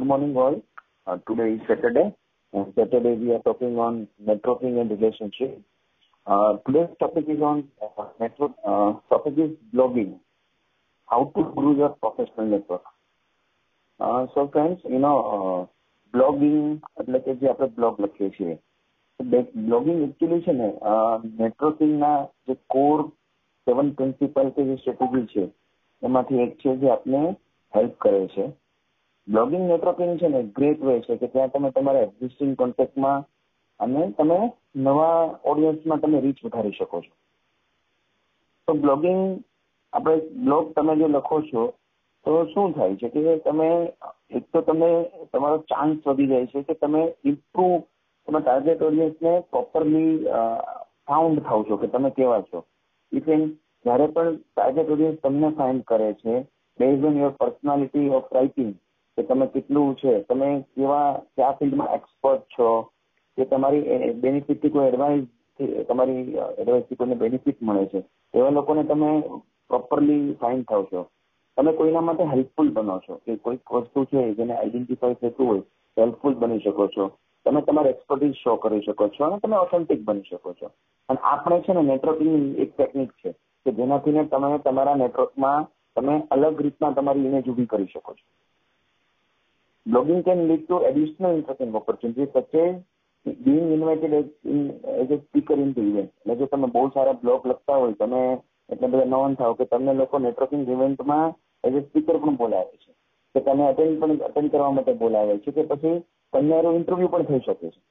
Good morning, all. Uh, today is Saturday, and Saturday we are talking on networking and relationship. Uh, today's topic is on uh, network. Uh, topic is blogging. How to grow your professional network. Uh, so friends, you know, uh, blogging એટલે કે જે આપણે blog લખીએ છીએ blogging actually છે ને નેટવર્કિંગના જે core સેવન principal કે જે સ્ટ્રેટેજી છે એમાંથી એક છે જે આપને હેલ્પ કરે છે બ્લોગિંગ નેટવર્કિંગ છે ને ગ્રેટ વે છે કે ત્યાં તમે તમારા એક્ઝિસ્ટિંગ કોન્ટેક્ટમાં અને તમે નવા ઓડિયન્સમાં તમે રીચ વધારી શકો છો. તો બ્લોગિંગ આપણે બ્લોગ તમે જો લખો છો, તો શું થાય છે કે તમે, એક તો તમે, તમારો ચાન્સ વધી જાય છે કે તમે ઇમ્પ્રુવ તમે ટાર્ગેટ ઓડિયન્સને પ્રોપરલી ફાઉન્ડ થાવ છો કે તમે કેવા છો. ઇફન જ્યારે પણ ટાર્ગેટ ઓડિયન્સ તમને ફાઇન્ડ કરે છે base on your personality of writing કે તમે કેટલું છે? તમે કેવા, કયા ફિલ્ડમાં એક્સપર્ટ છો? કે તમારી બેનિફિટથી કોઈ એડવાઇસ તમારી એડવાઇસથી કોઈને બેનિફિટ મળે છે? એવા લોકોને તમે પ્રોપરલી ફાઇન્ડ થાવ છો. તમે કોઈના માટે હેલ્પફુલ બનો છો? કે કોઈક વસ્તુ છે જેને આઈડેન્ટિફાઈ થતું હોય હેલ્પફુલ બની શકો છો. તમે તમારા એક્સપર્ટીઝ શો કરી શકો છો અને તમે ઓથેન્ટિક બની શકો છો. અને આપણે છે ને નેટવર્કિંગ એક ટેકનિક છે કે જેનાથી ને તમે તમારા નેટવર્કમાં તમે અલગ રીતના તમારી ઇમેજ ઊભી કરી શકો છો. Blogging can lead to additional interesting opportunities such as being invited as, in, as a speaker in the event. એટલે જો તમે બહુ સારા બ્લોગ લખતા હોય તમે એટલે બધા નોન થાવ કે તમને લોકો નેટવર્કિંગ ઇવેન્ટમાં એઝ એ સ્પીકર પણ બોલાવે છે. કે તમે અટેન્ડ પણ અટેન્ડ કરવા માટે બોલાવે છે કે પછી તમને ઇન્ટરવ્યુ પણ થઈ શકે છે.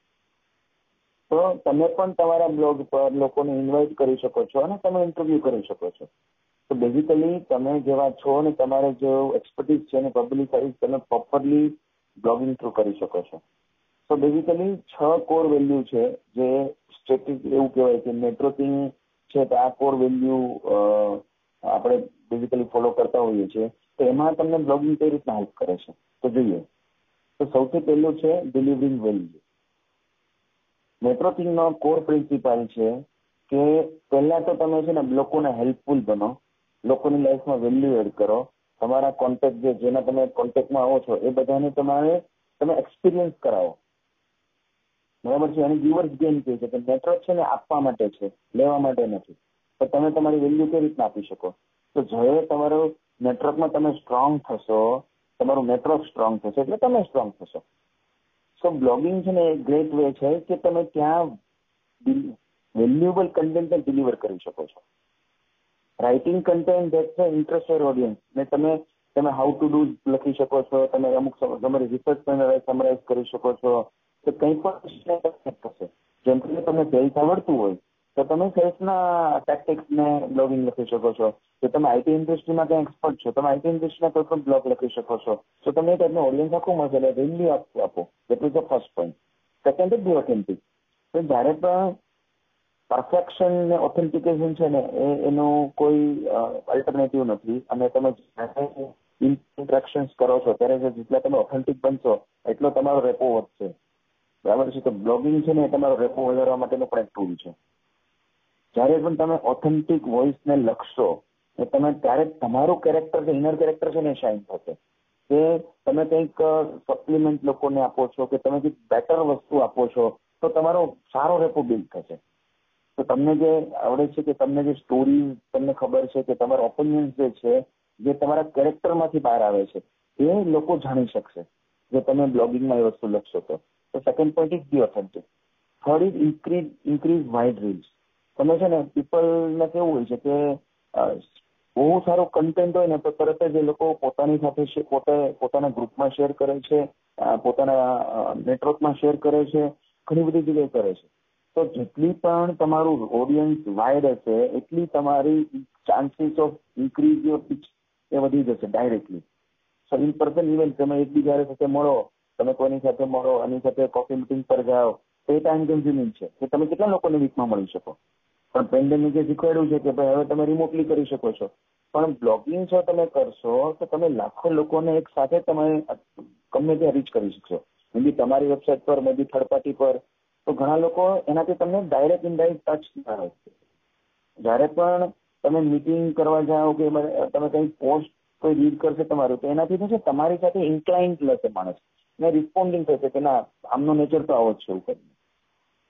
તો તમે પણ તમારા બ્લોગ પર લોકોને ઇન્વાઇટ કરી શકો છો અને તમે ઇન્ટરવ્યુ કરી શકો છો. તો બેઝિકલી તમે જેવા છો ને તમારે જે એક્સપર્ટીઝ છે ને પબ્લિસાઇઝ તમે પ્રોપરલી બ્લોગિંગ થ્રુ કરી શકો છો. તો બેઝિકલી છ કોર વેલ્યુ છે જે સ્ટેટિક એવું કહેવાય કે નેટવર્કિંગ છે તો આ કોર વેલ્યુ આપણે બેઝિકલી ફોલો કરતા હોઈએ છીએ. તો એમાં તમને બ્લોગિંગ કઈ રીતના હેલ્પ કરે છે? તો જોઈએ. તો સૌથી પહેલું છે ડિલિવરિંગ વેલ્યુ નેટવર્કિંગનો કોર પ્રિન્સિપાલ છે કે પહેલા તો તમે છે ને લોકોને હેલ્પફુલ બનો. લોકોની લાઈફમાં વેલ્યુ એડ કરો. તમારા કોન્ટેક્ટ જે, જેના તમે કોન્ટેક્ટમાં આવો છો, એ બધાને તમારે, તમે એક્સપિરિયન્સ કરાવો. બરાબર છે? અને ગીવર્સ ગેમ કહે છે કે નેટવર્ક છે ને આપવા માટે છે, લેવા માટે નથી. તો તમે તમારી વેલ્યુ કેવી રીતના આપી શકો? તો જ્યારે તમારો નેટવર્કમાં તમે સ્ટ્રોંગ થશો, તમારું નેટવર્ક સ્ટ્રોંગ થશે, એટલે તમે સ્ટ્રોંગ થશો. સો બ્લોગિંગ છે ને એ ગ્રેટ વે છે કે તમે ત્યાં વેલ્યુએબલ કન્ટેન્ટ ડિલિવર કરી શકો છો. રાઇટિંગ કન્ટેન્ટ ધેટ છે ઇન્ટરેસ્ટ ઇન્ટરેસ્ટેડ ઓડિયન્સ ને તમે તમે હાઉ ટુ ડુ લખી શકો છો, તમે અમુક તમારી રિસર્ચ સમરાઇઝ કરી શકો છો. તો કંઈ પણ થશે. જેમ કે તમને સેલ્સ આવડતું હોય, તો તમે સેલ્સના ટેક્ટિક્સને બ્લોગિંગ લખી શકો છો. જો તમે આઈટી ઇન્ડસ્ટ્રીમાં ક્યાં એક્સપર્ટ છો, તમે આઈટી ઇન્ડસ્ટ્રીના કોઈ પણ બ્લોગ લખી શકો છો. તો તમે તમને ટાઈપનું ઓડિયન્સ આખું મળશે એટલે વેલ્યુ આપો that is the first point second is authentic તો જ્યારે પણ પરફેક્શન ને ઓથેન્ટિકેશન છે ને, એ, એનું કોઈ અલ્ટરનેટિવ નથી. અને તમે ઇન્ટ્રેક્શન્સ કરો છો, ત્યારે જેટલા તમે ઓથેન્ટિક બનશો, એટલો તમારો રેપો વધશે. બરાબર છે? તો બ્લોગિંગ છે ને, એ તમારો રેપો વધારવા માટેનો પણ એક ટૂલ છે. જ્યારે પણ તમે ઓથેન્ટિક વોઇસને લખશો એ તમે ત્યારે તમારું કેરેક્ટર જે ઇનર કેરેક્ટર છે ને શાઇન થશે. કે તમે કંઈક સપ્લિમેન્ટ લોકોને આપો છો, કે તમે કંઈક બેટર વસ્તુ આપો છો, તો તમારો સારો રેપો બિલ્ડ થશે. તો તમને જે આવડે છે કે તમને જે સ્ટોરી તમને ખબર છે કે તમારા ઓપિનિયન્સ જે છે, જે તમારા કેરેક્ટરમાંથી બહાર આવે છે, એ લોકો જાણી શકશે. જો તમે બ્લોગિંગમાં એ વસ્તુ લખશો તો. તો second point is be authentic third is increase increase wide reels તમે છે ને પીપલને કેવું હોય છે કે બહુ સારું કન્ટેન્ટ હોય ને તો તરત જ એ લોકો પોતાની સાથે પોતે, પોતાના ગ્રુપમાં શેર કરે છે પોતાના નેટવર્કમાં શેર કરે છે, ઘણી બધી જગ્યાએ કરે છે. તો જેટલી પણ તમારું ઓડિયન્સ વાઇડ હશે, એટલી તમારી chances of increase your pitch એ વધી જશે directly so in person event તમે એકબીજા સાથે મળો, તમે કોઈની સાથે મળો એની સાથે કોફી મિટિંગ પર જાઓ, તો એ ટાઈમ કન્ઝ્યુમિંગ છે. કે તમે કેટલા લોકોને વીકમાં મળી શકો? પણ પેન્ડેમિકે શીખવાડ્યું છે કે ભાઈ હવે તમે રિમોટલી કરી શકો છો. પણ બ્લોગિંગ જો તમે કરશો, તો તમે લાખો લોકોને એક સાથે તમે ગમે ત્યાં રીચ કરી શકશો. મેબી તમારી વેબસાઇટ પર મેબી થર્ડ પાર્ટી પર તો ઘણા લોકો એનાથી તમને ડાયરેક્ટ ઇનડાયરેક્ટ ટચ ના છે જ્યારે પણ તમે મીટિંગ કરવા જાઓ કે તમે કંઈ પોસ્ટ કોઈ રીડ કરશે તમારું, તો એનાથી શું છે? તમારી સાથે ઇન્ક્લાઇન લેશે માણસ ને રિસ્પોન્ડિંગ થશે કે ના, આમનો નેચર તો આવો જ છે એવું કરીને.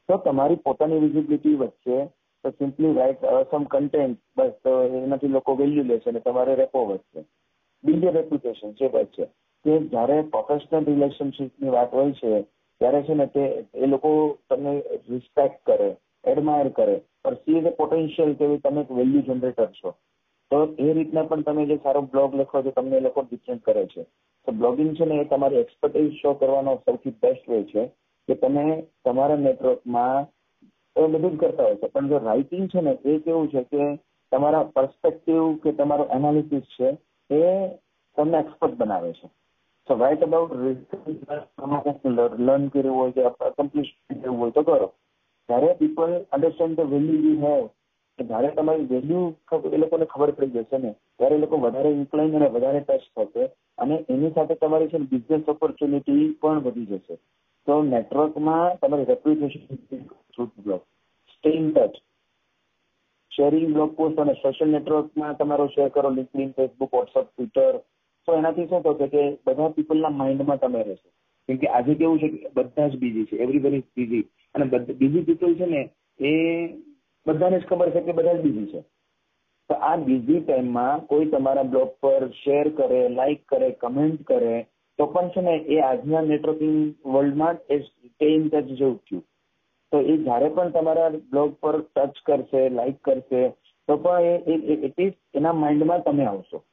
તો તમારી પોતાની વિઝિબિલિટી વચ્ચે તો સિમ્પલી રાઇટ સમ કન્ટેન્ટ બસ એનાથી લોકો વેલ્યુ લેશે અને તમારે રેપો વધશે. બીજી રેપ્યુટેશન બસ છે, કે જ્યારે પ્રોફેશનલ રિલેશનશીપની વાત હોય છે ત્યારે છે ને તે, એ લોકો તમને રિસ્પેક્ટ કરે એડમાયર કરે. પરસીવ અ પોટેન્શિયલ કે તમે એક વેલ્યુ જનરેટર છો. તો એ રીતના પણ તમે જે સારો બ્લોગ લખો છો, તમને એ લોકો ડિફરન્ટ કરે છે. તો બ્લોગિંગ છે ને એ તમારી એક્સપર્ટીઝ શો કરવાનો સૌથી બેસ્ટ વે છે કે તમે તમારા નેટવર્કમાં એ બધું કરતા હોય છે. પણ જો રાઇટિંગ છે ને એ કેવું છે કે તમારા પર્સપેક્ટિવ કે તમારો એનાલિસિસ છે એ તમને એક્સપર્ટ બનાવે છે. રાઇટ અબાઉટ લર્ન કર્યું હોય કે અકમ્પ્લિશ કર્યું હોય તો કરો જ્યારે people understand the value you have જ્યારે તમારી વેલ્યુ એ લોકોને ખબર પડી જશે ને ત્યારે એ લોકો વધારે ઇન્ક્લાઇન અને વધારે ટચ થશે અને એની સાથે તમારી છે બિઝનેસ ઓપોર્ચ્યુનિટી પણ વધી જશે તો નેટવર્કમાં તમારી reputation stay in touch sharing blog post અને સોશિયલ નેટવર્કમાં તમારો શેર કરો લિંકડિન ફેસબુક વોટ્સઅપ ટ્વિટર તો એનાથી શું થશે કે બધા પીપલના માઇન્ડમાં તમે રહેશો. કેમ કે આજે કેવું છે કે બધા જ બીજી છે એવરીબડી બીજી અને બીજી પીપલ છે ને, એ બધાને જ ખબર છે કે બધા જ બીજી છે. તો આ બીજી ટાઈમમાં કોઈ તમારા બ્લોગ પર શેર કરે લાઈક કરે કમેન્ટ કરે, તો પણ છે ને, એ આજના નેટવર્કિંગ વર્લ્ડમાં એ સ્ટે ઇન ટચ જેવું થયું. તો એ જ્યારે પણ તમારા બ્લોગ પર ટચ કરશે લાઈક કરશે, તો પણ એ એટલીસ્ટ એના માઇન્ડમાં તમે આવશો.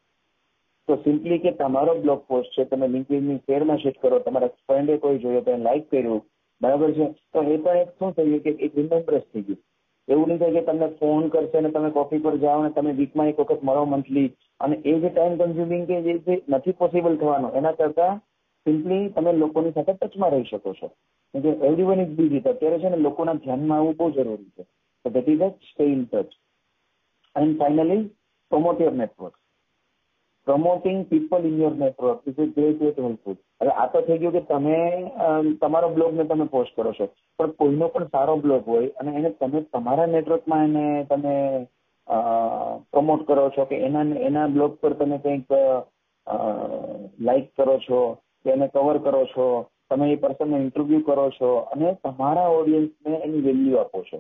તો સિમ્પલી કે તમારો બ્લોગ પોસ્ટ છે, તમે લિંકિનની શેરમાં શેર કરો, તમારા ફ્રેન્ડે કોઈ જોયો તો લાઈક કર્યું, બરાબર છે? તો એ પણ એક શું થયું કે એક રિમેમ્બરન્સ થઈ ગયું. એવું નહીં થાય કે તમને ફોન કરશે અને તમે કોફી પર જાઓ અને તમે વીકમાં એક વખત મળો મંથલી અને એ જે ટાઈમ કન્ઝ્યુમિંગ કે જે નથી પોસિબલ થવાનો. એના કરતાં સિમ્પલી તમે લોકોની સાથે ટચમાં રહી શકો છો. કે એવરીવન ઇઝ બીઝી અત્યારે છે ને લોકોના ધ્યાનમાં આવવું બહુ જરૂરી છે. તો that is a stay in touch and finally promote your network promoting people in your network is is great wait helpful હવે આ તો થઈ ગયું કે તમે તમારો બ્લોગને તમે પોસ્ટ કરો છો. પણ કોઈનો પણ સારો બ્લોગ હોય અને એને તમે તમારા નેટવર્કમાં એને તમે પ્રમોટ કરો છો કે એના એના બ્લોગ પર તમે કંઈક લાઈક કરો છો કે એને કવર કરો છો તમે એ પર્સનને ઇન્ટરવ્યુ કરો છો અને તમારા ઓડિયન્સને એની વેલ્યુ આપો છો.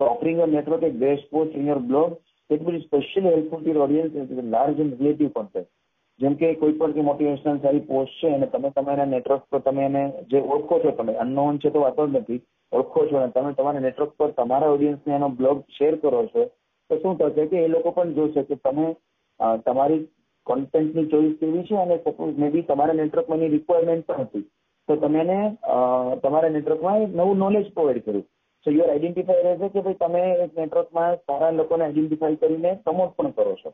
So offering your network a best post in your blog, it will be especially helpful to your audience with large and relative content. જેમ કે કોઈ પણ જે મોટિવેશનલ સારી પોસ્ટ છે, અને તમે તમારા નેટવર્ક પર તમે એને જે ઓળખો છો, તમે અનનોન છે તો વાતો જ નથી, ઓળખો છો અને તમે તમારા નેટવર્ક પર તમારા ઓડિયન્સને એનો બ્લોગ શેર કરો છો, તો શું થશે કે એ લોકો પણ જોશે કે તમે તમારી કોન્ટેન્ટની ચોઈસ કેવી છે અને સપોઝ મે બી તમારા નેટવર્કમાં એની રિક્વાયરમેન્ટ પણ હતી તો તમે એને તમારા નેટવર્કમાં નવું નોલેજ પ્રોવાઈડ કર્યું સો યુઅર આઈડેન્ટિફાઈ રહેશે કે ભાઈ તમે એક નેટવર્કમાં સારા લોકોને આઈડેન્ટિફાઈ કરીને પ્રમોટ પણ કરો છો.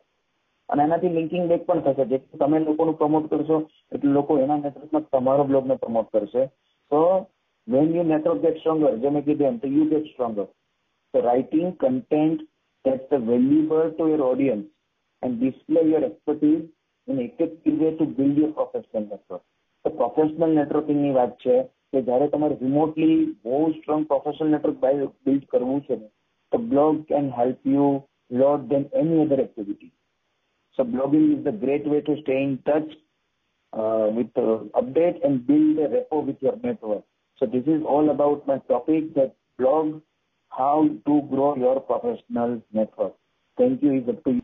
અને એનાથી લિંકિંગ બેક પણ થશે. જેટલું તમે લોકોનું પ્રમોટ કરશો, એટલે લોકો એના નેટવર્કમાં તમારો બ્લોગને પ્રમોટ કરશે. તો when you network get stronger જે મેં કીધું એમ, તો you get stronger writing content that's valuable to your audience and display your expertise in effective way to build your professional network. તો પ્રોફેશનલ નેટવર્કિંગની વાત છે. કે જ્યારે તમારે રિમોટલી બહુ સ્ટ્રોંગ પ્રોફેશનલ નેટવર્ક બિલ્ડ કરવું છે ને તો blog can help you lot than any other activity. So blogging is the great way to stay in touch uh, with uh, update and build a rapport with your network. So this is all about my topic that blog, how to grow your professional network. Thank you. Is up to you.